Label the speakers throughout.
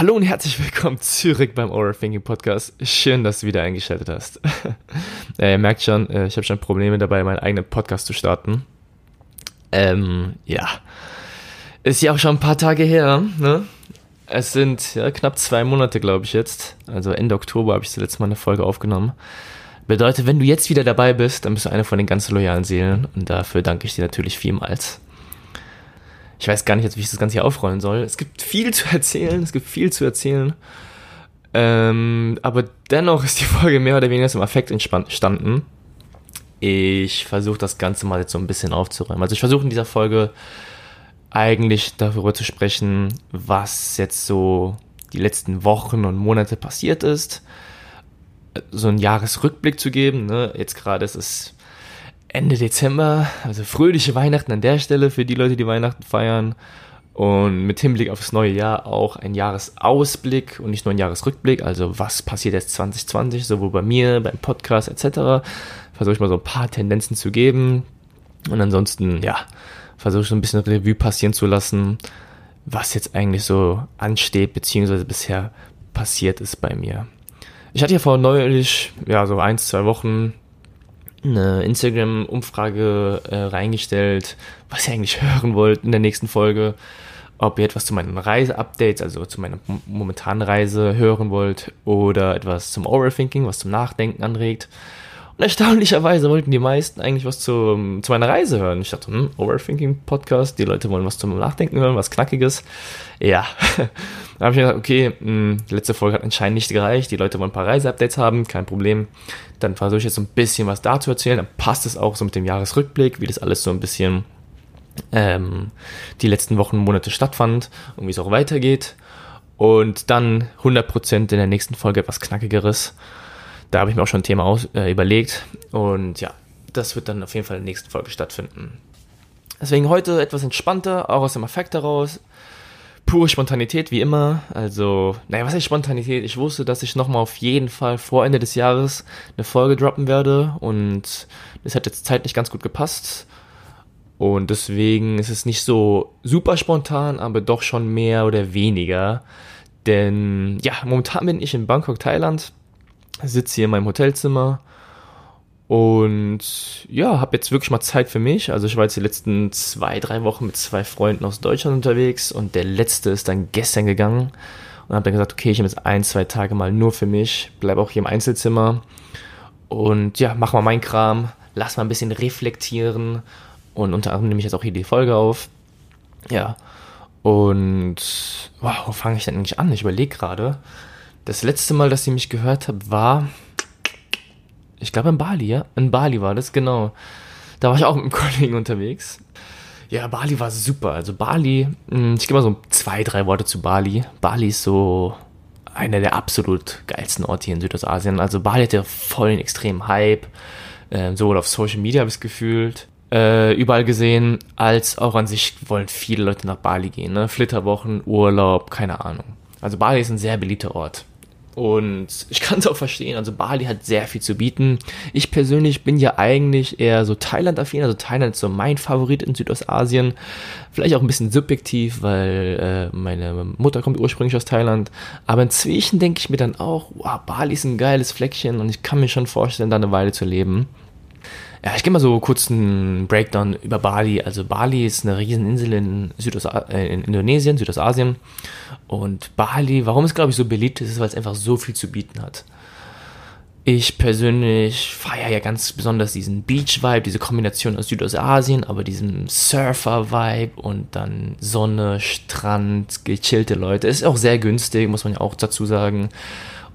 Speaker 1: Hallo und herzlich willkommen zurück beim Overthinking Podcast. Schön, dass du wieder eingeschaltet hast. äh, ihr merkt schon, äh, ich habe schon Probleme dabei, meinen eigenen Podcast zu starten. Ähm, ja. Ist ja auch schon ein paar Tage her, ne? Es sind ja, knapp zwei Monate, glaube ich, jetzt. Also Ende Oktober habe ich das letzte Mal eine Folge aufgenommen. Bedeutet, wenn du jetzt wieder dabei bist, dann bist du einer von den ganz loyalen Seelen. Und dafür danke ich dir natürlich vielmals. Ich weiß gar nicht jetzt, wie ich das Ganze hier aufrollen soll. Es gibt viel zu erzählen, es gibt viel zu erzählen. Ähm, aber dennoch ist die Folge mehr oder weniger zum Affekt entstanden. Ich versuche das Ganze mal jetzt so ein bisschen aufzuräumen. Also ich versuche in dieser Folge eigentlich darüber zu sprechen, was jetzt so die letzten Wochen und Monate passiert ist. So einen Jahresrückblick zu geben. Ne? Jetzt gerade ist es Ende Dezember, also fröhliche Weihnachten an der Stelle für die Leute, die Weihnachten feiern. Und mit Hinblick auf das neue Jahr auch ein Jahresausblick und nicht nur ein Jahresrückblick. Also was passiert jetzt 2020, sowohl bei mir, beim Podcast etc. Versuche ich mal so ein paar Tendenzen zu geben. Und ansonsten, ja, versuche ich so ein bisschen Revue passieren zu lassen, was jetzt eigentlich so ansteht, beziehungsweise bisher passiert ist bei mir. Ich hatte ja vor neulich, ja, so ein, zwei Wochen eine Instagram-Umfrage äh, reingestellt, was ihr eigentlich hören wollt in der nächsten Folge. Ob ihr etwas zu meinen Reise-Updates, also zu meiner momentanen Reise hören wollt oder etwas zum Overthinking, was zum Nachdenken anregt. Und erstaunlicherweise wollten die meisten eigentlich was zu, zu meiner Reise hören. Ich dachte, hm, Overthinking-Podcast, die Leute wollen was zum Nachdenken hören, was Knackiges. Ja, da habe ich mir gedacht, okay, mh, hm, die letzte Folge hat anscheinend nicht gereicht, die Leute wollen ein paar Reise-Updates haben, kein Problem. Dann versuche ich jetzt so ein bisschen was dazu erzählen, dann passt es auch so mit dem Jahresrückblick, wie das alles so ein bisschen ähm, die letzten Wochen Monate stattfand und wie es auch weitergeht. Und dann 100% in der nächsten Folge etwas Knackigeres. Da habe ich mir auch schon ein Thema aus, äh, überlegt. Und ja, das wird dann auf jeden Fall in der nächsten Folge stattfinden. Deswegen heute etwas entspannter, auch aus dem Affekt heraus. Pure Spontanität, wie immer. Also, naja, was ist Spontanität? Ich wusste, dass ich nochmal auf jeden Fall vor Ende des Jahres eine Folge droppen werde. Und das hat jetzt zeitlich ganz gut gepasst. Und deswegen ist es nicht so super spontan, aber doch schon mehr oder weniger. Denn ja, momentan bin ich in Bangkok, Thailand sitze hier in meinem Hotelzimmer und ja, habe jetzt wirklich mal Zeit für mich. Also ich war jetzt die letzten zwei, drei Wochen mit zwei Freunden aus Deutschland unterwegs und der letzte ist dann gestern gegangen und habe dann gesagt, okay, ich nehme jetzt ein, zwei Tage mal nur für mich, bleibe auch hier im Einzelzimmer und ja, mach mal meinen Kram, lass mal ein bisschen reflektieren und unter anderem nehme ich jetzt auch hier die Folge auf. Ja, und wow, wo fange ich denn eigentlich an? Ich überlege gerade. Das letzte Mal, dass ich mich gehört habe, war, ich glaube in Bali, ja? In Bali war das, genau. Da war ich auch mit einem Kollegen unterwegs. Ja, Bali war super. Also Bali, hm, ich gebe mal so zwei, drei Worte zu Bali. Bali ist so einer der absolut geilsten Orte hier in Südostasien. Also Bali hat ja voll einen extremen Hype. Äh, sowohl auf Social Media habe ich es gefühlt, äh, überall gesehen, als auch an sich wollen viele Leute nach Bali gehen. Ne? Flitterwochen, Urlaub, keine Ahnung. Also Bali ist ein sehr beliebter Ort. Und ich kann es auch verstehen, also Bali hat sehr viel zu bieten. Ich persönlich bin ja eigentlich eher so Thailand-affin, also Thailand ist so mein Favorit in Südostasien. Vielleicht auch ein bisschen subjektiv, weil äh, meine Mutter kommt ursprünglich aus Thailand. Aber inzwischen denke ich mir dann auch, wow, Bali ist ein geiles Fleckchen und ich kann mir schon vorstellen, da eine Weile zu leben. Ja, ich gehe mal so kurz einen Breakdown über Bali. Also Bali ist eine Rieseninsel in, Südos äh, in Indonesien, Südostasien. Und Bali, warum es glaube ich so beliebt ist, ist, weil es einfach so viel zu bieten hat. Ich persönlich feiere ja ganz besonders diesen Beach-Vibe, diese Kombination aus Südostasien, aber diesem Surfer-Vibe und dann Sonne, Strand, gechillte Leute. Ist auch sehr günstig, muss man ja auch dazu sagen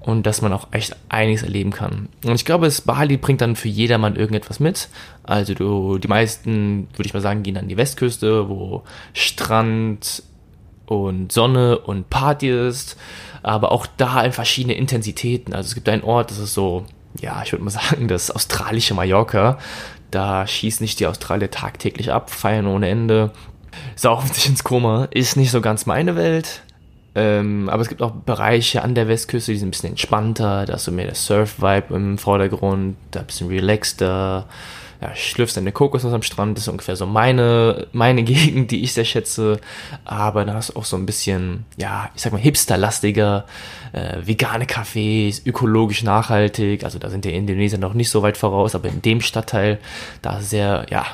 Speaker 1: und dass man auch echt einiges erleben kann. Und ich glaube, das Bali bringt dann für jedermann irgendetwas mit. Also du, die meisten, würde ich mal sagen, gehen an die Westküste, wo Strand, und Sonne und Party ist, aber auch da in verschiedene Intensitäten. Also es gibt einen Ort, das ist so, ja, ich würde mal sagen, das australische Mallorca. Da schießen nicht die Australier tagtäglich ab, feiern ohne Ende, saufen sich ins Koma. Ist nicht so ganz meine Welt. Ähm, aber es gibt auch Bereiche an der Westküste, die sind ein bisschen entspannter. Da ist so mehr der Surf-Vibe im Vordergrund, da ein bisschen relaxter ja, schlürfst deine Kokosnuss am Strand, das ist ungefähr so meine, meine Gegend, die ich sehr schätze. Aber da hast du auch so ein bisschen, ja, ich sag mal, hipsterlastiger, äh, vegane Cafés, ökologisch nachhaltig. Also da sind die Indonesier noch nicht so weit voraus, aber in dem Stadtteil, da sehr, ja,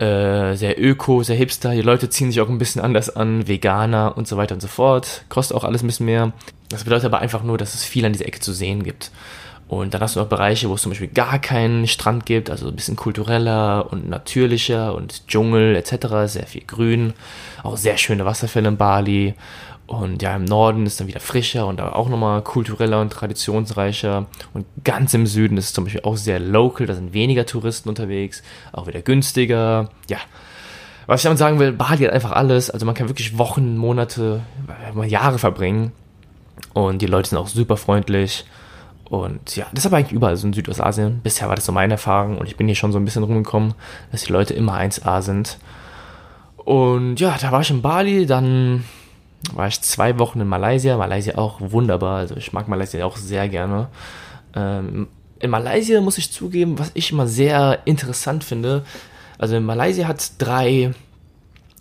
Speaker 1: äh, sehr öko, sehr hipster. Die Leute ziehen sich auch ein bisschen anders an, Veganer und so weiter und so fort. Kostet auch alles ein bisschen mehr. Das bedeutet aber einfach nur, dass es viel an dieser Ecke zu sehen gibt. Und dann hast du noch Bereiche, wo es zum Beispiel gar keinen Strand gibt, also ein bisschen kultureller und natürlicher und Dschungel etc., sehr viel Grün, auch sehr schöne Wasserfälle in Bali. Und ja, im Norden ist dann wieder frischer und auch nochmal kultureller und traditionsreicher. Und ganz im Süden ist es zum Beispiel auch sehr local, da sind weniger Touristen unterwegs, auch wieder günstiger. Ja, was ich damit sagen will, Bali hat einfach alles. Also man kann wirklich Wochen, Monate, mal Jahre verbringen. Und die Leute sind auch super freundlich. Und ja, das ist aber eigentlich überall so in Südostasien. Bisher war das so meine Erfahrung und ich bin hier schon so ein bisschen rumgekommen, dass die Leute immer 1A sind. Und ja, da war ich in Bali, dann war ich zwei Wochen in Malaysia. Malaysia auch wunderbar, also ich mag Malaysia auch sehr gerne. Ähm, in Malaysia muss ich zugeben, was ich immer sehr interessant finde. Also Malaysia hat drei,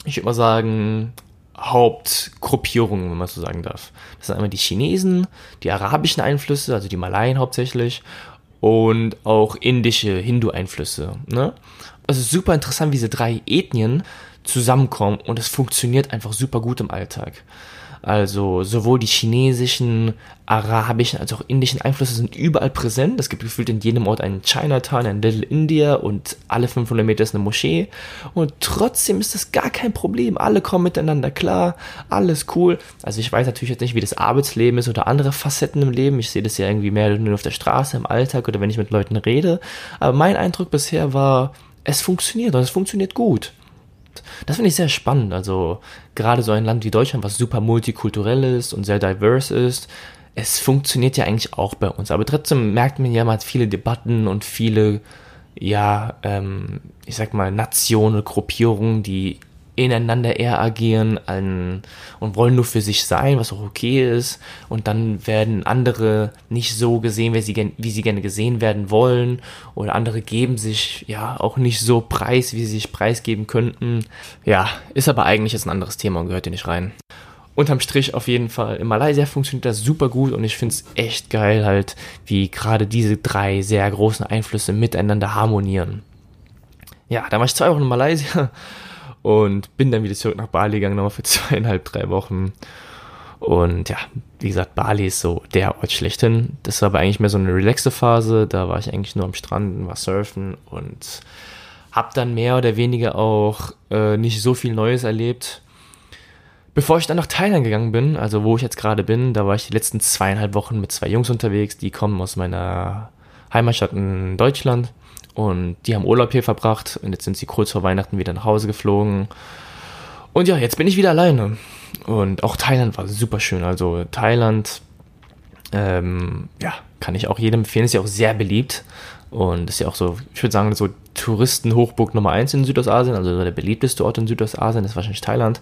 Speaker 1: ich würde mal sagen, Hauptgruppierungen, wenn man so sagen darf. Das sind einmal die Chinesen, die arabischen Einflüsse, also die Malaien hauptsächlich, und auch indische Hindu-Einflüsse. Ne? Also super interessant, wie diese drei Ethnien zusammenkommen und es funktioniert einfach super gut im Alltag. Also sowohl die chinesischen, arabischen als auch indischen Einflüsse sind überall präsent. Es gibt gefühlt in jedem Ort einen Chinatown, ein Little India und alle 500 Meter ist eine Moschee. Und trotzdem ist das gar kein Problem. Alle kommen miteinander klar, alles cool. Also ich weiß natürlich jetzt nicht, wie das Arbeitsleben ist oder andere Facetten im Leben. Ich sehe das ja irgendwie mehr nur auf der Straße, im Alltag oder wenn ich mit Leuten rede. Aber mein Eindruck bisher war, es funktioniert und es funktioniert gut. Das finde ich sehr spannend. Also gerade so ein Land wie Deutschland, was super multikulturell ist und sehr diverse ist, es funktioniert ja eigentlich auch bei uns. Aber trotzdem merkt man ja mal viele Debatten und viele, ja, ähm, ich sag mal, Nationen, Gruppierungen, die ineinander eher agieren an, und wollen nur für sich sein, was auch okay ist. Und dann werden andere nicht so gesehen, wie sie, wie sie gerne gesehen werden wollen. Oder andere geben sich ja auch nicht so preis, wie sie sich preisgeben könnten. Ja, ist aber eigentlich jetzt ein anderes Thema und gehört hier nicht rein. Unterm Strich auf jeden Fall. In Malaysia funktioniert das super gut und ich finde es echt geil halt, wie gerade diese drei sehr großen Einflüsse miteinander harmonieren. Ja, da war ich zwei Wochen in Malaysia und bin dann wieder zurück nach Bali gegangen, nochmal für zweieinhalb, drei Wochen. Und ja, wie gesagt, Bali ist so der Ort schlechthin. Das war aber eigentlich mehr so eine relaxte Phase. Da war ich eigentlich nur am Strand, war surfen und habe dann mehr oder weniger auch äh, nicht so viel Neues erlebt. Bevor ich dann nach Thailand gegangen bin, also wo ich jetzt gerade bin, da war ich die letzten zweieinhalb Wochen mit zwei Jungs unterwegs, die kommen aus meiner Heimatstadt in Deutschland. Und die haben Urlaub hier verbracht und jetzt sind sie kurz vor Weihnachten wieder nach Hause geflogen. Und ja, jetzt bin ich wieder alleine. Und auch Thailand war super schön. Also Thailand, ähm, ja, kann ich auch jedem empfehlen. Ist ja auch sehr beliebt. Und ist ja auch so, ich würde sagen, so Touristenhochburg Nummer 1 in Südostasien. Also der beliebteste Ort in Südostasien ist wahrscheinlich Thailand.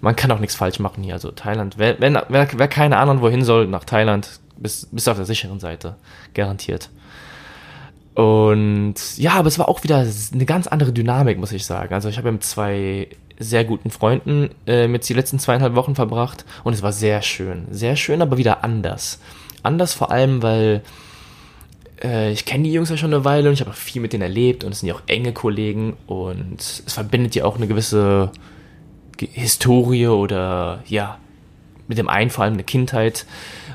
Speaker 1: Man kann auch nichts falsch machen hier. Also Thailand, wer, wer, wer, keine Ahnung wohin soll, nach Thailand, bis, bis auf der sicheren Seite. Garantiert. Und ja, aber es war auch wieder eine ganz andere Dynamik, muss ich sagen. Also ich habe mit zwei sehr guten Freunden äh, mit die letzten zweieinhalb Wochen verbracht und es war sehr schön. Sehr schön, aber wieder anders. Anders vor allem, weil äh, ich kenne die Jungs ja schon eine Weile und ich habe auch viel mit denen erlebt und es sind ja auch enge Kollegen und es verbindet ja auch eine gewisse Historie oder ja, mit dem einen vor allem eine Kindheit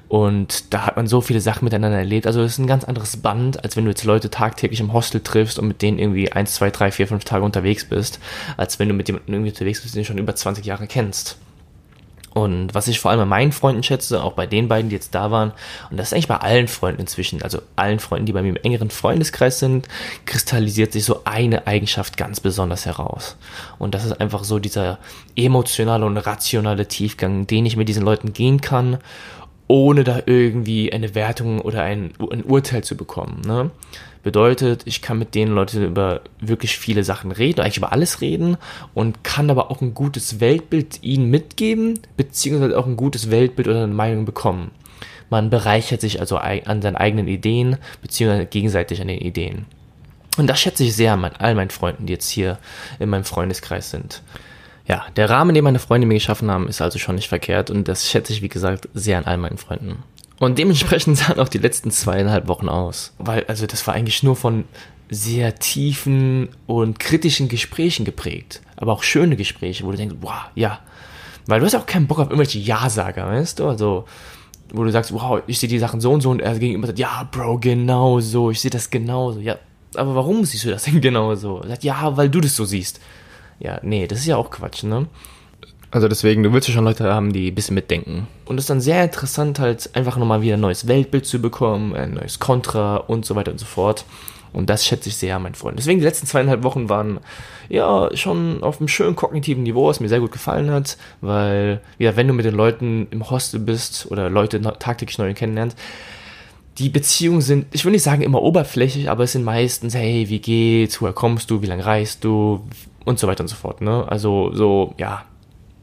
Speaker 1: und da hat man so viele Sachen miteinander erlebt. Also es ist ein ganz anderes Band, als wenn du jetzt Leute tagtäglich im Hostel triffst und mit denen irgendwie eins, zwei, drei, vier, fünf Tage unterwegs bist, als wenn du mit jemandem irgendwie unterwegs bist, den du schon über 20 Jahre kennst. Und was ich vor allem an meinen Freunden schätze, auch bei den beiden, die jetzt da waren, und das ist eigentlich bei allen Freunden inzwischen, also allen Freunden, die bei mir im engeren Freundeskreis sind, kristallisiert sich so eine Eigenschaft ganz besonders heraus. Und das ist einfach so dieser emotionale und rationale Tiefgang, den ich mit diesen Leuten gehen kann, ohne da irgendwie eine Wertung oder ein, ein Urteil zu bekommen. Ne? Bedeutet, ich kann mit den Leuten über wirklich viele Sachen reden, eigentlich über alles reden und kann aber auch ein gutes Weltbild ihnen mitgeben, beziehungsweise auch ein gutes Weltbild oder eine Meinung bekommen. Man bereichert sich also an seinen eigenen Ideen, beziehungsweise gegenseitig an den Ideen. Und das schätze ich sehr an all meinen Freunden, die jetzt hier in meinem Freundeskreis sind. Ja, der Rahmen, den meine Freunde mir geschaffen haben, ist also schon nicht verkehrt und das schätze ich, wie gesagt, sehr an all meinen Freunden. Und dementsprechend sahen auch die letzten zweieinhalb Wochen aus. Weil, also das war eigentlich nur von sehr tiefen und kritischen Gesprächen geprägt. Aber auch schöne Gespräche, wo du denkst, wow, ja. Weil du hast auch keinen Bock auf irgendwelche Ja-Sager, weißt du? Also, wo du sagst, wow, ich sehe die Sachen so und so und er gegenüber sagt, ja, Bro, genau so, ich sehe das genauso. Ja, aber warum siehst du das denn genauso? Er sagt, ja, weil du das so siehst. Ja, nee, das ist ja auch Quatsch, ne? Also deswegen, du willst ja schon Leute haben, die ein bisschen mitdenken. Und es ist dann sehr interessant, halt einfach nochmal wieder ein neues Weltbild zu bekommen, ein neues Kontra und so weiter und so fort. Und das schätze ich sehr, mein Freund. Deswegen die letzten zweieinhalb Wochen waren ja schon auf einem schönen kognitiven Niveau, was mir sehr gut gefallen hat, weil, ja, wenn du mit den Leuten im Hostel bist oder Leute tagtäglich neu kennenlernst, die Beziehungen sind, ich will nicht sagen immer oberflächlich, aber es sind meistens, hey, wie geht's, woher kommst du, wie lange reist du und so weiter und so fort. Ne? Also so, ja,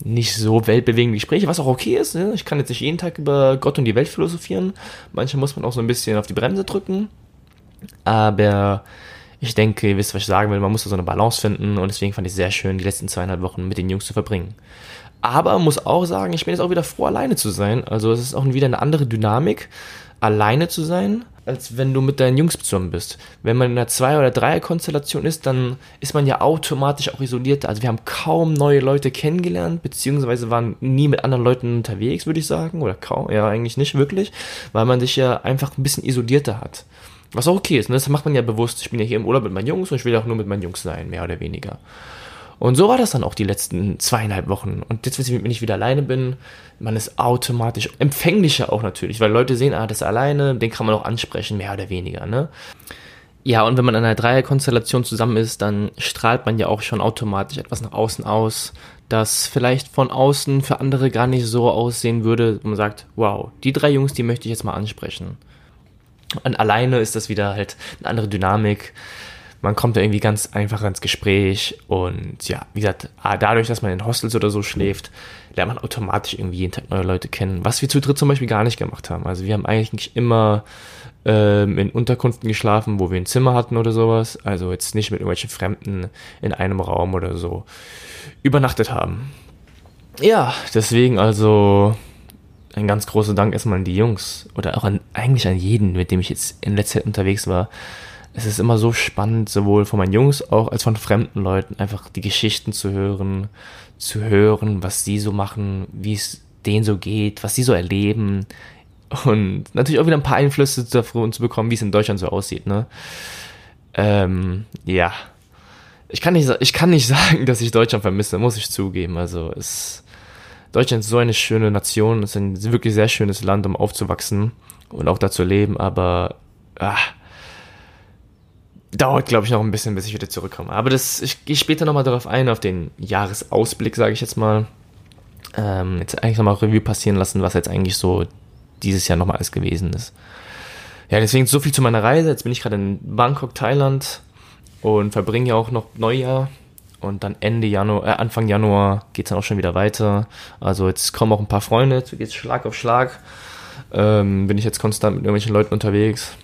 Speaker 1: nicht so weltbewegende Gespräche, was auch okay ist. Ne? Ich kann jetzt nicht jeden Tag über Gott und die Welt philosophieren. Manchmal muss man auch so ein bisschen auf die Bremse drücken. Aber ich denke, ihr wisst, was ich sagen will. Man muss da so eine Balance finden und deswegen fand ich es sehr schön, die letzten zweieinhalb Wochen mit den Jungs zu verbringen. Aber muss auch sagen, ich bin jetzt auch wieder froh, alleine zu sein. Also es ist auch wieder eine andere Dynamik, alleine zu sein als wenn du mit deinen Jungs zusammen bist. Wenn man in einer Zwei- oder Dreier-Konstellation ist, dann ist man ja automatisch auch isoliert. Also wir haben kaum neue Leute kennengelernt, beziehungsweise waren nie mit anderen Leuten unterwegs, würde ich sagen. Oder kaum, ja, eigentlich nicht wirklich, weil man sich ja einfach ein bisschen isolierter hat. Was auch okay ist, ne? das macht man ja bewusst. Ich bin ja hier im Urlaub mit meinen Jungs und ich will auch nur mit meinen Jungs sein, mehr oder weniger. Und so war das dann auch die letzten zweieinhalb Wochen. Und jetzt, wenn ich wieder alleine bin, man ist automatisch empfänglicher auch natürlich, weil Leute sehen, ah, das ist alleine, den kann man auch ansprechen, mehr oder weniger, ne? Ja, und wenn man in einer Dreierkonstellation zusammen ist, dann strahlt man ja auch schon automatisch etwas nach außen aus, das vielleicht von außen für andere gar nicht so aussehen würde, man sagt, wow, die drei Jungs, die möchte ich jetzt mal ansprechen. Und alleine ist das wieder halt eine andere Dynamik man kommt da irgendwie ganz einfach ins Gespräch und ja, wie gesagt, dadurch, dass man in Hostels oder so schläft, lernt man automatisch irgendwie jeden Tag neue Leute kennen, was wir zu dritt zum Beispiel gar nicht gemacht haben. Also wir haben eigentlich immer ähm, in Unterkünften geschlafen, wo wir ein Zimmer hatten oder sowas, also jetzt nicht mit irgendwelchen Fremden in einem Raum oder so übernachtet haben. Ja, deswegen also ein ganz großer Dank erstmal an die Jungs oder auch an, eigentlich an jeden, mit dem ich jetzt in letzter Zeit unterwegs war es ist immer so spannend, sowohl von meinen Jungs auch als von fremden Leuten, einfach die Geschichten zu hören, zu hören, was sie so machen, wie es denen so geht, was sie so erleben. Und natürlich auch wieder ein paar Einflüsse davon zu bekommen, wie es in Deutschland so aussieht, ne? Ähm, ja. Ich kann, nicht, ich kann nicht sagen, dass ich Deutschland vermisse, muss ich zugeben. Also es, Deutschland ist so eine schöne Nation, es ist ein wirklich sehr schönes Land, um aufzuwachsen und auch da zu leben, aber ah, dauert, glaube ich, noch ein bisschen, bis ich wieder zurückkomme. Aber das, ich gehe später nochmal darauf ein, auf den Jahresausblick, sage ich jetzt mal. Ähm, jetzt eigentlich nochmal Revue passieren lassen, was jetzt eigentlich so dieses Jahr nochmal alles gewesen ist. Ja, deswegen so viel zu meiner Reise. Jetzt bin ich gerade in Bangkok, Thailand und verbringe ja auch noch Neujahr. Und dann Ende Januar, äh, Anfang Januar geht's dann auch schon wieder weiter. Also jetzt kommen auch ein paar Freunde, jetzt geht's Schlag auf Schlag. Ähm, bin ich jetzt konstant mit irgendwelchen Leuten unterwegs.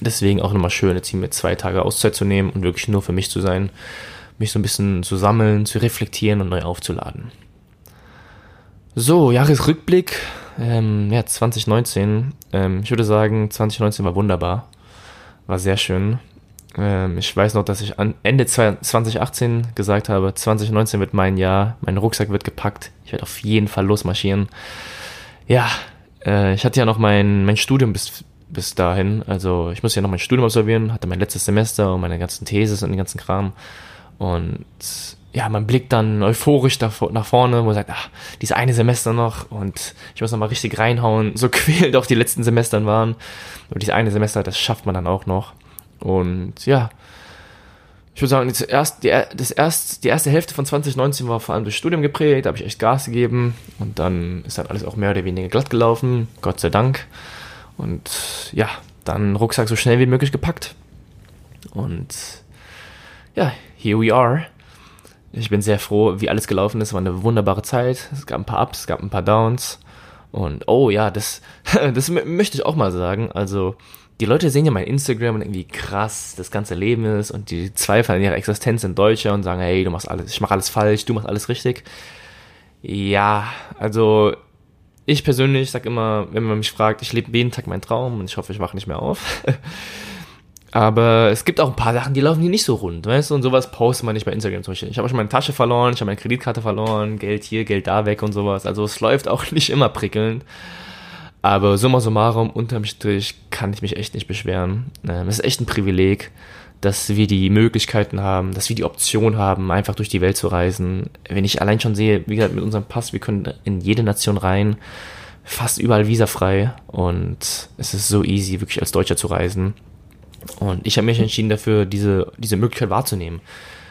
Speaker 1: Deswegen auch nochmal schön, jetzt hier mir zwei Tage Auszeit zu nehmen und wirklich nur für mich zu sein, mich so ein bisschen zu sammeln, zu reflektieren und neu aufzuladen. So, Jahresrückblick, ähm, ja, 2019. Ähm, ich würde sagen, 2019 war wunderbar, war sehr schön. Ähm, ich weiß noch, dass ich Ende 2018 gesagt habe, 2019 wird mein Jahr, mein Rucksack wird gepackt, ich werde auf jeden Fall losmarschieren. Ja, äh, ich hatte ja noch mein, mein Studium bis bis dahin. Also ich muss ja noch mein Studium absolvieren, hatte mein letztes Semester und meine ganzen Thesis und den ganzen Kram. Und ja, man blickt dann euphorisch nach vorne, wo man sagt, ach, dieses eine Semester noch und ich muss nochmal richtig reinhauen, so quälend auch die letzten Semestern waren. Und dieses eine Semester, das schafft man dann auch noch. Und ja, ich würde sagen, erst, die, das erst, die erste Hälfte von 2019 war vor allem durch Studium geprägt, da habe ich echt Gas gegeben und dann ist dann alles auch mehr oder weniger glatt gelaufen, Gott sei Dank. Und ja, dann Rucksack so schnell wie möglich gepackt. Und ja, here we are. Ich bin sehr froh, wie alles gelaufen ist. War eine wunderbare Zeit. Es gab ein paar Ups, es gab ein paar Downs. Und oh ja, das, das möchte ich auch mal sagen. Also, die Leute sehen ja mein Instagram und irgendwie krass das ganze Leben ist und die zweifeln an ihrer Existenz in Deutscher und sagen, hey, du machst alles, ich mach alles falsch, du machst alles richtig. Ja, also ich persönlich sag immer, wenn man mich fragt, ich lebe jeden Tag meinen Traum und ich hoffe, ich wache nicht mehr auf. Aber es gibt auch ein paar Sachen, die laufen hier nicht so rund, weißt du? Und sowas postet man nicht bei Instagram zum Beispiel. Ich habe schon meine Tasche verloren, ich habe meine Kreditkarte verloren, Geld hier, Geld da weg und sowas. Also es läuft auch nicht immer prickelnd. Aber summa summarum, unterm Strich kann ich mich echt nicht beschweren. Ähm, es ist echt ein Privileg, dass wir die Möglichkeiten haben, dass wir die Option haben, einfach durch die Welt zu reisen. Wenn ich allein schon sehe, wie gesagt, mit unserem Pass, wir können in jede Nation rein, fast überall visafrei und es ist so easy, wirklich als Deutscher zu reisen. Und ich habe mich entschieden dafür, diese, diese Möglichkeit wahrzunehmen.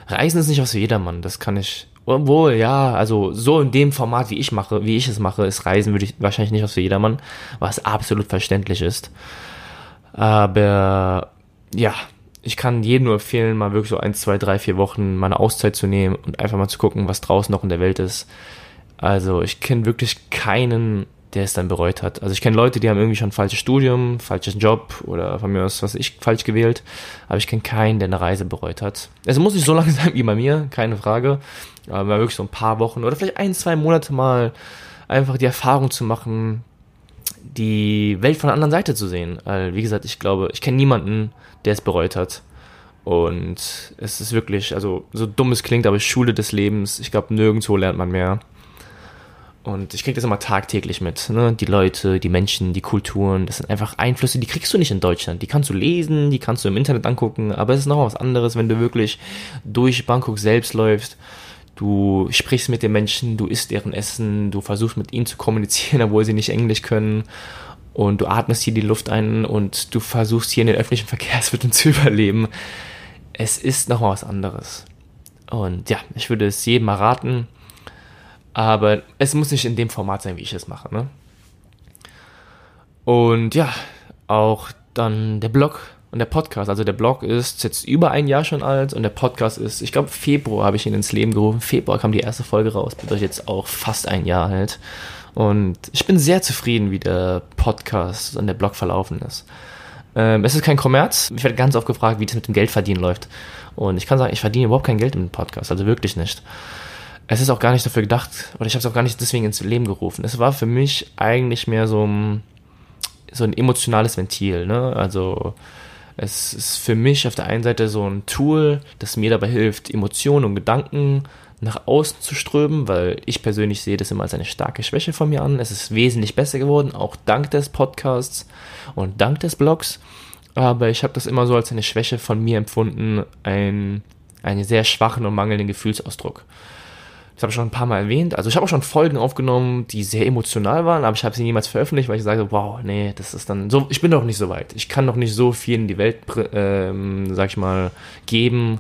Speaker 1: Reisen ist nicht was für jedermann, das kann ich obwohl, ja, also so in dem Format, wie ich mache, wie ich es mache, ist Reisen würde ich wahrscheinlich nicht was für jedermann, was absolut verständlich ist. Aber ja, ich kann jedem nur empfehlen, mal wirklich so ein, zwei, drei, vier Wochen mal eine Auszeit zu nehmen und einfach mal zu gucken, was draußen noch in der Welt ist. Also ich kenne wirklich keinen der es dann bereut hat. Also ich kenne Leute, die haben irgendwie schon falsches Studium, falsches Job oder von mir aus, was ich, falsch gewählt, aber ich kenne keinen, der eine Reise bereut hat. Es muss nicht so lange sein wie bei mir, keine Frage, aber wirklich so ein paar Wochen oder vielleicht ein, zwei Monate mal einfach die Erfahrung zu machen, die Welt von der anderen Seite zu sehen. Weil, wie gesagt, ich glaube, ich kenne niemanden, der es bereut hat. Und es ist wirklich, also so dumm es klingt, aber Schule des Lebens, ich glaube, nirgendwo lernt man mehr. Und ich kriege das immer tagtäglich mit. Ne? Die Leute, die Menschen, die Kulturen, das sind einfach Einflüsse, die kriegst du nicht in Deutschland. Die kannst du lesen, die kannst du im Internet angucken, aber es ist noch was anderes, wenn du wirklich durch Bangkok selbst läufst. Du sprichst mit den Menschen, du isst deren Essen, du versuchst mit ihnen zu kommunizieren, obwohl sie nicht Englisch können. Und du atmest hier die Luft ein und du versuchst hier in den öffentlichen Verkehrsmitteln zu überleben. Es ist noch was anderes. Und ja, ich würde es jedem mal raten, aber es muss nicht in dem Format sein, wie ich es mache. Ne? Und ja, auch dann der Blog und der Podcast. Also der Blog ist jetzt über ein Jahr schon alt und der Podcast ist, ich glaube, Februar habe ich ihn ins Leben gerufen. Februar kam die erste Folge raus, bedeutet jetzt auch fast ein Jahr alt. Und ich bin sehr zufrieden, wie der Podcast und der Blog verlaufen ist. Ähm, es ist kein Kommerz. Ich werde ganz oft gefragt, wie das mit dem Geldverdienen läuft. Und ich kann sagen, ich verdiene überhaupt kein Geld mit dem Podcast, also wirklich nicht es ist auch gar nicht dafür gedacht, oder ich habe es auch gar nicht deswegen ins Leben gerufen. Es war für mich eigentlich mehr so ein, so ein emotionales Ventil. Ne? Also es ist für mich auf der einen Seite so ein Tool, das mir dabei hilft, Emotionen und Gedanken nach außen zu strömen, weil ich persönlich sehe das immer als eine starke Schwäche von mir an. Es ist wesentlich besser geworden, auch dank des Podcasts und dank des Blogs. Aber ich habe das immer so als eine Schwäche von mir empfunden, ein, einen sehr schwachen und mangelnden Gefühlsausdruck. Das habe ich schon ein paar Mal erwähnt. Also ich habe auch schon Folgen aufgenommen, die sehr emotional waren, aber ich habe sie niemals veröffentlicht, weil ich sage, wow, nee, das ist dann so, ich bin doch nicht so weit. Ich kann noch nicht so viel in die Welt, ähm, sag ich mal, geben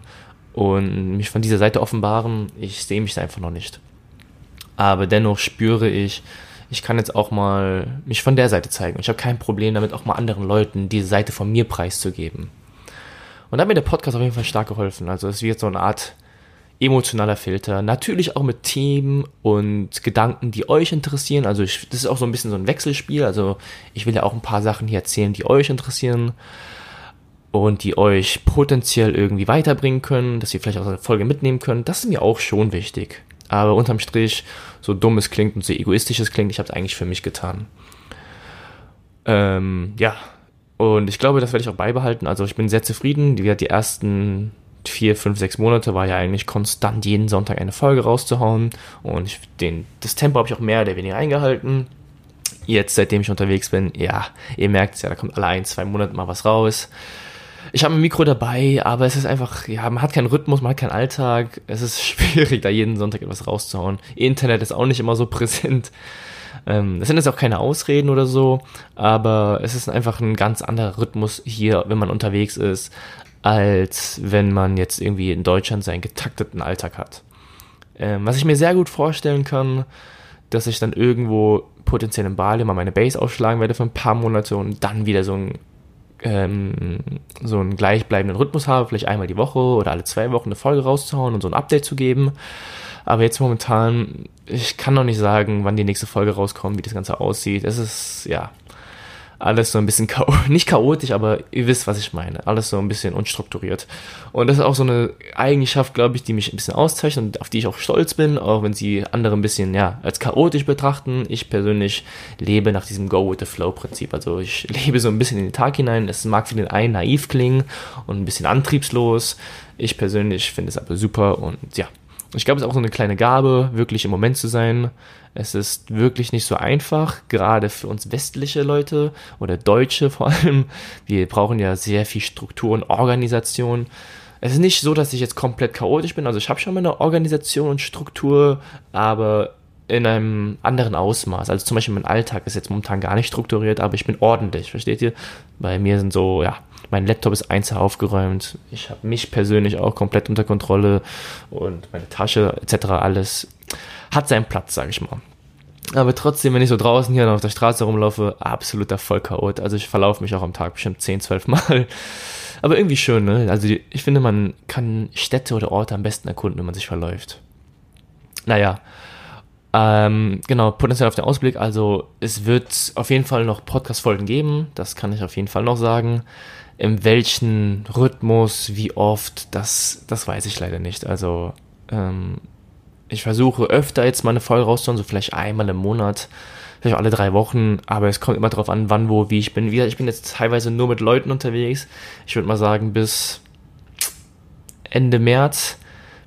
Speaker 1: und mich von dieser Seite offenbaren. Ich sehe mich da einfach noch nicht. Aber dennoch spüre ich, ich kann jetzt auch mal mich von der Seite zeigen. Ich habe kein Problem damit, auch mal anderen Leuten diese Seite von mir preiszugeben. Und da hat mir der Podcast auf jeden Fall stark geholfen. Also es wird so eine Art emotionaler Filter. Natürlich auch mit Themen und Gedanken, die euch interessieren. Also ich, das ist auch so ein bisschen so ein Wechselspiel. Also ich will ja auch ein paar Sachen hier erzählen, die euch interessieren und die euch potenziell irgendwie weiterbringen können, dass ihr vielleicht auch eine Folge mitnehmen könnt. Das ist mir auch schon wichtig. Aber unterm Strich, so dumm es klingt und so egoistisch es klingt, ich habe es eigentlich für mich getan. Ähm, ja, und ich glaube, das werde ich auch beibehalten. Also ich bin sehr zufrieden. Die, die ersten vier, fünf, sechs Monate war ja eigentlich konstant jeden Sonntag eine Folge rauszuhauen. Und ich, den, das Tempo habe ich auch mehr oder weniger eingehalten. Jetzt, seitdem ich unterwegs bin, ja, ihr merkt es ja, da kommt alle ein, zwei Monate mal was raus. ich habe ein Mikro dabei, aber es ist einfach, ja, man hat keinen Rhythmus, man hat keinen Alltag. Es ist schwierig, da jeden Sonntag etwas rauszuhauen. Internet ist auch nicht immer so präsent. Ähm, das sind jetzt auch keine Ausreden oder so, aber es ist einfach ein ganz anderer Rhythmus hier, wenn man unterwegs ist, als wenn man jetzt irgendwie in Deutschland seinen getakteten Alltag hat. Ähm, was ich mir sehr gut vorstellen kann, dass ich dann irgendwo potenziell in Bali mal meine Base aufschlagen werde für ein paar Monate und dann wieder so ein ähm, so einen gleichbleibenden Rhythmus habe, vielleicht einmal die Woche oder alle zwei Wochen eine Folge rauszuhauen und so ein Update zu geben. Aber jetzt momentan, ich kann noch nicht sagen, wann die nächste Folge rauskommt, wie das Ganze aussieht. Es ist, ja, alles so ein bisschen nicht chaotisch, aber ihr wisst, was ich meine. Alles so ein bisschen unstrukturiert. Und das ist auch so eine Eigenschaft, glaube ich, die mich ein bisschen auszeichnet und auf die ich auch stolz bin, auch wenn sie andere ein bisschen, ja, als chaotisch betrachten. Ich persönlich lebe nach diesem Go with the Flow Prinzip. Also ich lebe so ein bisschen in den Tag hinein. Es mag für den einen naiv klingen und ein bisschen antriebslos. Ich persönlich finde es aber super und ja, ich glaube, es ist auch so eine kleine Gabe, wirklich im Moment zu sein. Es ist wirklich nicht so einfach, gerade für uns westliche Leute oder Deutsche vor allem. Wir brauchen ja sehr viel Struktur und Organisation. Es ist nicht so, dass ich jetzt komplett chaotisch bin. Also ich habe schon meine Organisation und Struktur, aber in einem anderen Ausmaß. Also zum Beispiel mein Alltag ist jetzt momentan gar nicht strukturiert, aber ich bin ordentlich, versteht ihr? Bei mir sind so, ja, mein Laptop ist einzeln aufgeräumt. Ich habe mich persönlich auch komplett unter Kontrolle und meine Tasche etc. alles hat seinen Platz, sage ich mal. Aber trotzdem, wenn ich so draußen hier auf der Straße rumlaufe, absoluter Vollchaot. Also ich verlaufe mich auch am Tag bestimmt 10, 12 Mal. Aber irgendwie schön, ne? Also ich finde, man kann Städte oder Orte am besten erkunden, wenn man sich verläuft. Naja, ähm, genau, potenziell auf den Ausblick. Also es wird auf jeden Fall noch Podcast-Folgen geben. Das kann ich auf jeden Fall noch sagen in welchen Rhythmus, wie oft, das, das weiß ich leider nicht. Also ähm, ich versuche öfter jetzt mal eine Folge rauszuhauen, so vielleicht einmal im Monat, vielleicht alle drei Wochen, aber es kommt immer darauf an, wann, wo, wie ich bin. Wie ich bin jetzt teilweise nur mit Leuten unterwegs. Ich würde mal sagen, bis Ende März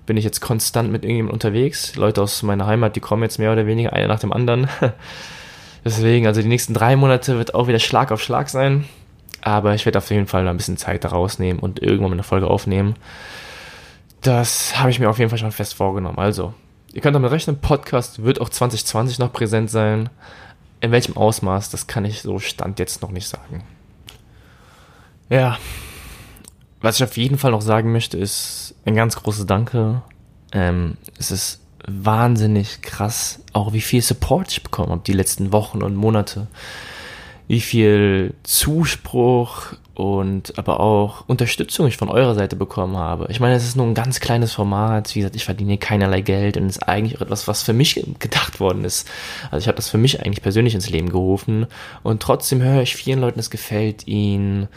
Speaker 1: bin ich jetzt konstant mit irgendjemandem unterwegs. Leute aus meiner Heimat, die kommen jetzt mehr oder weniger, einer nach dem anderen. Deswegen, also die nächsten drei Monate wird auch wieder Schlag auf Schlag sein. Aber ich werde auf jeden Fall noch ein bisschen Zeit da rausnehmen und irgendwann mal eine Folge aufnehmen. Das habe ich mir auf jeden Fall schon fest vorgenommen. Also, ihr könnt damit rechnen, Podcast wird auch 2020 noch präsent sein. In welchem Ausmaß, das kann ich so Stand jetzt noch nicht sagen. Ja, was ich auf jeden Fall noch sagen möchte, ist ein ganz großes Danke. Ähm, es ist wahnsinnig krass, auch wie viel Support ich bekommen habe die letzten Wochen und Monate wie viel Zuspruch und aber auch Unterstützung ich von eurer Seite bekommen habe. Ich meine, es ist nur ein ganz kleines Format. Wie gesagt, ich verdiene keinerlei Geld und es ist eigentlich etwas, was für mich gedacht worden ist. Also ich habe das für mich eigentlich persönlich ins Leben gerufen und trotzdem höre ich vielen Leuten, es gefällt ihnen.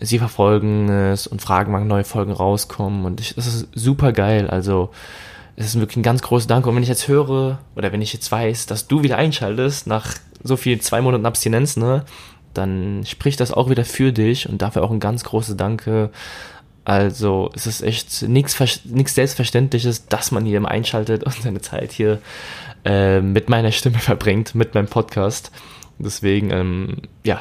Speaker 1: Sie verfolgen es und fragen, wann neue Folgen rauskommen und ich, das ist super geil. Also es ist wirklich ein ganz großer Dank. Und wenn ich jetzt höre oder wenn ich jetzt weiß, dass du wieder einschaltest nach so viel zwei Monaten Abstinenz, ne, dann spricht das auch wieder für dich und dafür auch ein ganz großes Danke. Also es ist echt nichts Selbstverständliches, dass man hier immer einschaltet und seine Zeit hier äh, mit meiner Stimme verbringt, mit meinem Podcast. Deswegen, ähm, ja,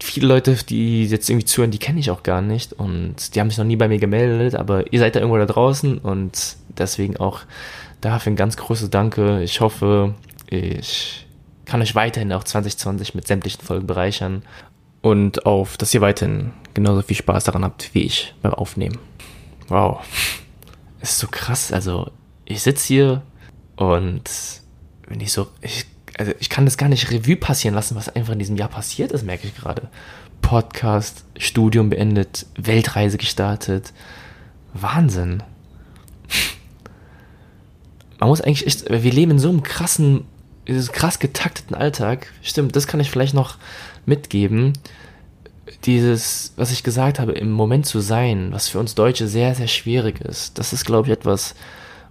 Speaker 1: viele Leute, die jetzt irgendwie zuhören, die kenne ich auch gar nicht und die haben sich noch nie bei mir gemeldet, aber ihr seid da irgendwo da draußen und deswegen auch dafür ein ganz großes Danke. Ich hoffe, ich kann euch weiterhin auch 2020 mit sämtlichen Folgen bereichern und auf, dass ihr weiterhin genauso viel Spaß daran habt wie ich beim Aufnehmen. Wow. Ist so krass. Also, ich sitze hier und wenn ich so, ich, also ich kann das gar nicht Revue passieren lassen, was einfach in diesem Jahr passiert ist, merke ich gerade. Podcast, Studium beendet, Weltreise gestartet. Wahnsinn. Man muss eigentlich echt, wir leben in so einem krassen krass getakteten Alltag, stimmt, das kann ich vielleicht noch mitgeben. Dieses, was ich gesagt habe, im Moment zu sein, was für uns Deutsche sehr, sehr schwierig ist, das ist, glaube ich, etwas,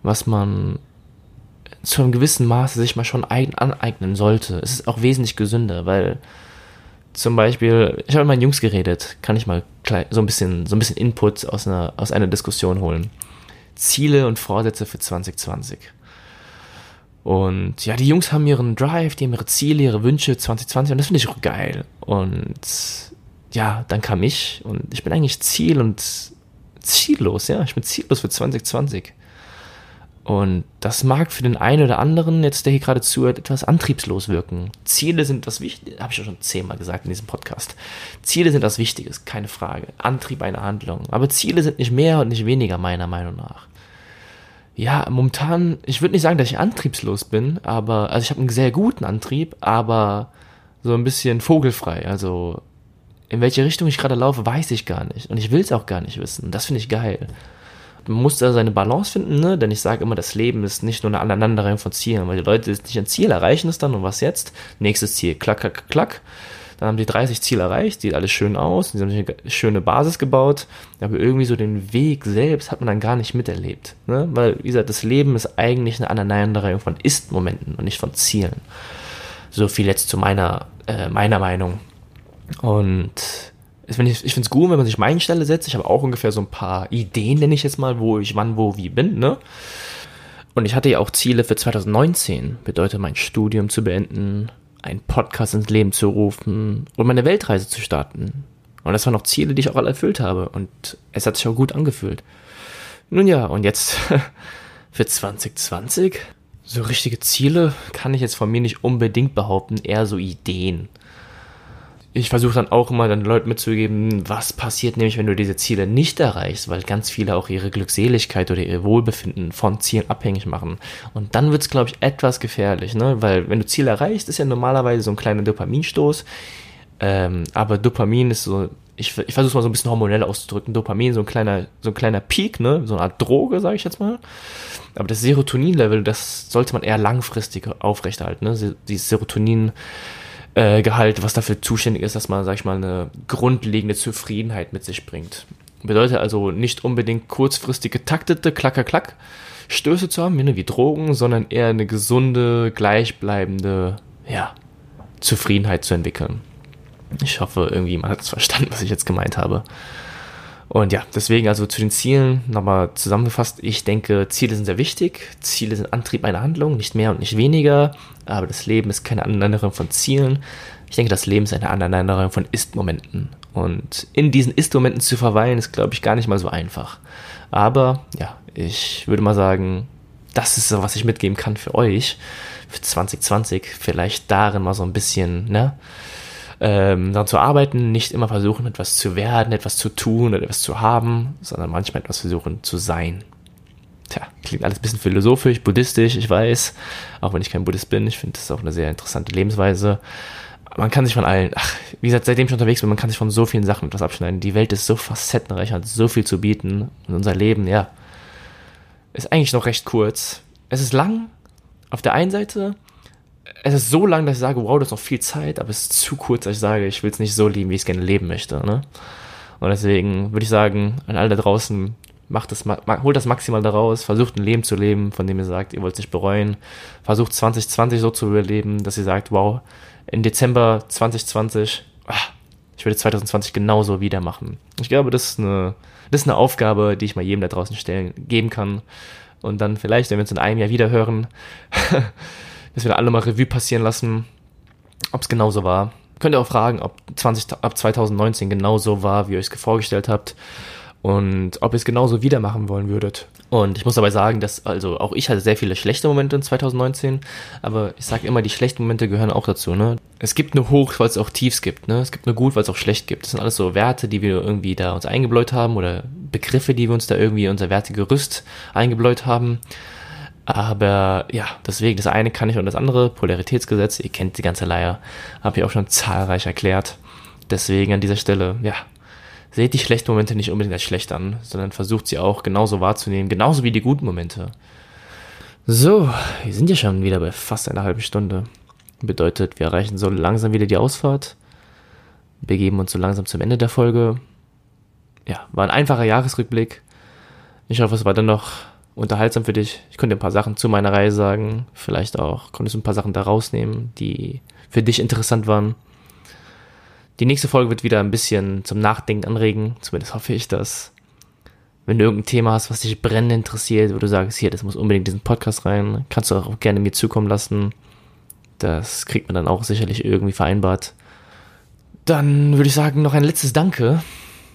Speaker 1: was man zu einem gewissen Maße sich mal schon aneignen sollte. Es ist auch wesentlich gesünder, weil zum Beispiel, ich habe mit meinen Jungs geredet, kann ich mal so ein bisschen, so ein bisschen Input aus einer, aus einer Diskussion holen. Ziele und Vorsätze für 2020. Und ja, die Jungs haben ihren Drive, die haben ihre Ziele, ihre Wünsche 2020 und das finde ich auch geil. Und ja, dann kam ich und ich bin eigentlich ziel- und ziellos, ja. Ich bin ziellos für 2020. Und das mag für den einen oder anderen, jetzt der hier gerade zuhört, etwas antriebslos wirken. Ziele sind das Wichtige, habe ich ja schon zehnmal gesagt in diesem Podcast. Ziele sind das Wichtige, keine Frage. Antrieb eine Handlung. Aber Ziele sind nicht mehr und nicht weniger, meiner Meinung nach. Ja, momentan, ich würde nicht sagen, dass ich antriebslos bin, aber, also ich habe einen sehr guten Antrieb, aber so ein bisschen vogelfrei. Also, in welche Richtung ich gerade laufe, weiß ich gar nicht. Und ich will es auch gar nicht wissen. Das finde ich geil muss da seine Balance finden, ne? denn ich sage immer, das Leben ist nicht nur eine Aneinanderreihung von Zielen, weil die Leute nicht ein Ziel erreichen es dann und was jetzt? Nächstes Ziel, klack, klack, klack. Dann haben die 30 Ziele erreicht, sieht alles schön aus, die haben sich eine schöne Basis gebaut, aber irgendwie so den Weg selbst hat man dann gar nicht miterlebt. Ne? Weil, wie gesagt, das Leben ist eigentlich eine Aneinanderreihung von Ist-Momenten und nicht von Zielen. So viel jetzt zu meiner, äh, meiner Meinung. Und ich finde es gut, wenn man sich meine Stelle setzt. Ich habe auch ungefähr so ein paar Ideen, nenne ich jetzt mal, wo ich wann, wo, wie bin, ne? Und ich hatte ja auch Ziele für 2019. Bedeutet, mein Studium zu beenden, einen Podcast ins Leben zu rufen und meine Weltreise zu starten. Und das waren noch Ziele, die ich auch alle erfüllt habe. Und es hat sich auch gut angefühlt. Nun ja, und jetzt für 2020? So richtige Ziele kann ich jetzt von mir nicht unbedingt behaupten, eher so Ideen ich versuche dann auch immer den Leuten mitzugeben, was passiert nämlich, wenn du diese Ziele nicht erreichst, weil ganz viele auch ihre Glückseligkeit oder ihr Wohlbefinden von Zielen abhängig machen. Und dann wird es, glaube ich, etwas gefährlich, ne? Weil wenn du Ziele erreichst, ist ja normalerweise so ein kleiner Dopaminstoß. Ähm, aber Dopamin ist so, ich, ich versuche es mal so ein bisschen hormonell auszudrücken. Dopamin, so ein kleiner, so ein kleiner Peak, ne? So eine Art Droge, sage ich jetzt mal. Aber das Serotonin-Level, das sollte man eher langfristig aufrechterhalten, ne? Dieses Serotonin äh, Gehalt, was dafür zuständig ist, dass man, sag ich mal, eine grundlegende Zufriedenheit mit sich bringt. Bedeutet also nicht unbedingt kurzfristig getaktete Klacker Klack Stöße zu haben, wie Drogen, sondern eher eine gesunde, gleichbleibende, ja, Zufriedenheit zu entwickeln. Ich hoffe, irgendwie man hat es verstanden, was ich jetzt gemeint habe. Und ja, deswegen also zu den Zielen nochmal zusammengefasst. Ich denke, Ziele sind sehr wichtig. Ziele sind Antrieb einer Handlung, nicht mehr und nicht weniger. Aber das Leben ist keine Aneinanderung von Zielen. Ich denke, das Leben ist eine Aneinanderung von Ist-Momenten. Und in diesen Ist-Momenten zu verweilen, ist, glaube ich, gar nicht mal so einfach. Aber ja, ich würde mal sagen, das ist so, was ich mitgeben kann für euch für 2020. Vielleicht darin mal so ein bisschen, ne? Ähm, daran zu arbeiten, nicht immer versuchen, etwas zu werden, etwas zu tun oder etwas zu haben, sondern manchmal etwas versuchen zu sein. Tja, klingt alles ein bisschen philosophisch, buddhistisch, ich weiß, auch wenn ich kein Buddhist bin, ich finde das auch eine sehr interessante Lebensweise. Man kann sich von allen, ach, wie gesagt, seitdem ich unterwegs bin, man kann sich von so vielen Sachen etwas abschneiden. Die Welt ist so facettenreich, hat so viel zu bieten und unser Leben, ja, ist eigentlich noch recht kurz. Es ist lang auf der einen Seite, es ist so lang, dass ich sage, wow, das ist noch viel Zeit, aber es ist zu kurz, dass ich sage, ich will es nicht so lieben, wie ich es gerne leben möchte. Ne? Und deswegen würde ich sagen, an alle da draußen, macht das, holt das maximal daraus, versucht ein Leben zu leben, von dem ihr sagt, ihr wollt es nicht bereuen. Versucht 2020 so zu überleben, dass ihr sagt, wow, in Dezember 2020, ach, ich würde 2020 genauso wieder machen. Ich glaube, das ist eine, das ist eine Aufgabe, die ich mal jedem da draußen stellen, geben kann. Und dann vielleicht, wenn wir uns in einem Jahr wieder hören, dass wir da alle mal Revue passieren lassen, ob es genauso war. Könnt ihr auch fragen, ob 20, ab 2019 genauso war, wie ihr euch vorgestellt habt und ob ihr es genauso wieder machen wollen würdet. Und ich muss dabei sagen, dass also auch ich hatte sehr viele schlechte Momente in 2019, aber ich sage immer, die schlechten Momente gehören auch dazu. Ne? Es gibt nur Hoch, weil es auch Tiefs gibt. Ne? Es gibt nur Gut, weil es auch schlecht gibt. Das sind alles so Werte, die wir irgendwie da uns eingebläut haben oder Begriffe, die wir uns da irgendwie unser Wertegerüst eingebläut haben. Aber ja, deswegen, das eine kann ich und das andere, Polaritätsgesetz, ihr kennt die ganze Leier, habe ich auch schon zahlreich erklärt. Deswegen an dieser Stelle, ja, seht die schlechten Momente nicht unbedingt als schlecht an, sondern versucht sie auch genauso wahrzunehmen, genauso wie die guten Momente. So, wir sind ja schon wieder bei fast einer halben Stunde. Bedeutet, wir erreichen so langsam wieder die Ausfahrt, begeben uns so langsam zum Ende der Folge. Ja, war ein einfacher Jahresrückblick. Ich hoffe, es war dann noch unterhaltsam für dich. Ich konnte ein paar Sachen zu meiner Reise sagen. Vielleicht auch konntest du ein paar Sachen da rausnehmen, die für dich interessant waren. Die nächste Folge wird wieder ein bisschen zum Nachdenken anregen. Zumindest hoffe ich das. Wenn du irgendein Thema hast, was dich brennend interessiert, wo du sagst, hier, das muss unbedingt in diesen Podcast rein, kannst du auch gerne mir zukommen lassen. Das kriegt man dann auch sicherlich irgendwie vereinbart. Dann würde ich sagen, noch ein letztes Danke.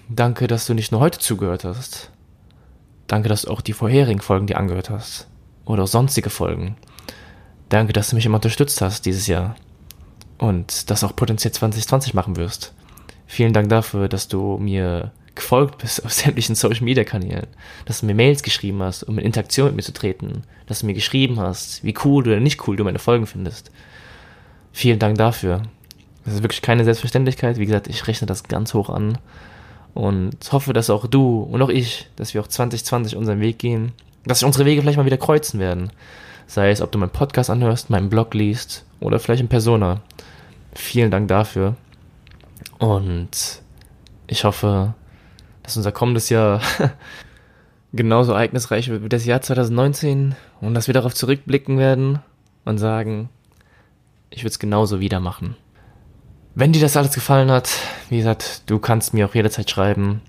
Speaker 1: Danke, dass du nicht nur heute zugehört hast. Danke, dass du auch die vorherigen Folgen dir angehört hast. Oder sonstige Folgen. Danke, dass du mich immer unterstützt hast dieses Jahr. Und das auch potenziell 2020 machen wirst. Vielen Dank dafür, dass du mir gefolgt bist auf sämtlichen Social Media Kanälen, dass du mir Mails geschrieben hast, um in Interaktion mit mir zu treten, dass du mir geschrieben hast, wie cool oder nicht cool du meine Folgen findest. Vielen Dank dafür. Das ist wirklich keine Selbstverständlichkeit. Wie gesagt, ich rechne das ganz hoch an und hoffe, dass auch du und auch ich, dass wir auch 2020 unseren Weg gehen, dass sich unsere Wege vielleicht mal wieder kreuzen werden. Sei es, ob du meinen Podcast anhörst, meinen Blog liest oder vielleicht in Persona. Vielen Dank dafür. Und ich hoffe, dass unser kommendes Jahr genauso ereignisreich wird wie das Jahr 2019 und dass wir darauf zurückblicken werden und sagen, ich würde es genauso wieder machen. Wenn dir das alles gefallen hat, wie gesagt, du kannst mir auch jederzeit schreiben.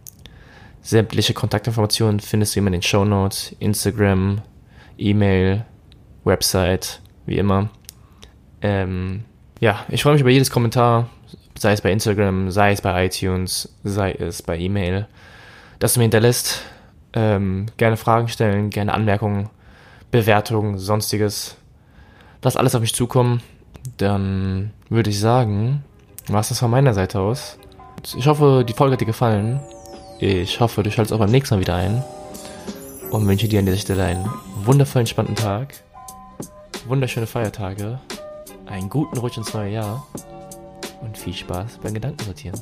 Speaker 1: Sämtliche Kontaktinformationen findest du immer in den Show Notes, Instagram, E-Mail, Website, wie immer. Ähm, ja, ich freue mich über jedes Kommentar, sei es bei Instagram, sei es bei iTunes, sei es bei E-Mail, dass du mir hinterlässt. Ähm, gerne Fragen stellen, gerne Anmerkungen, Bewertungen, sonstiges. Lass alles auf mich zukommen. Dann würde ich sagen, war es das von meiner Seite aus. Ich hoffe, die Folge hat dir gefallen. Ich hoffe, du schaltest auch beim nächsten Mal wieder ein. Und wünsche dir an dieser Stelle einen wundervollen, entspannten Tag. Wunderschöne Feiertage. Einen guten Rutsch ins neue Jahr. Und viel Spaß beim Gedankensortieren.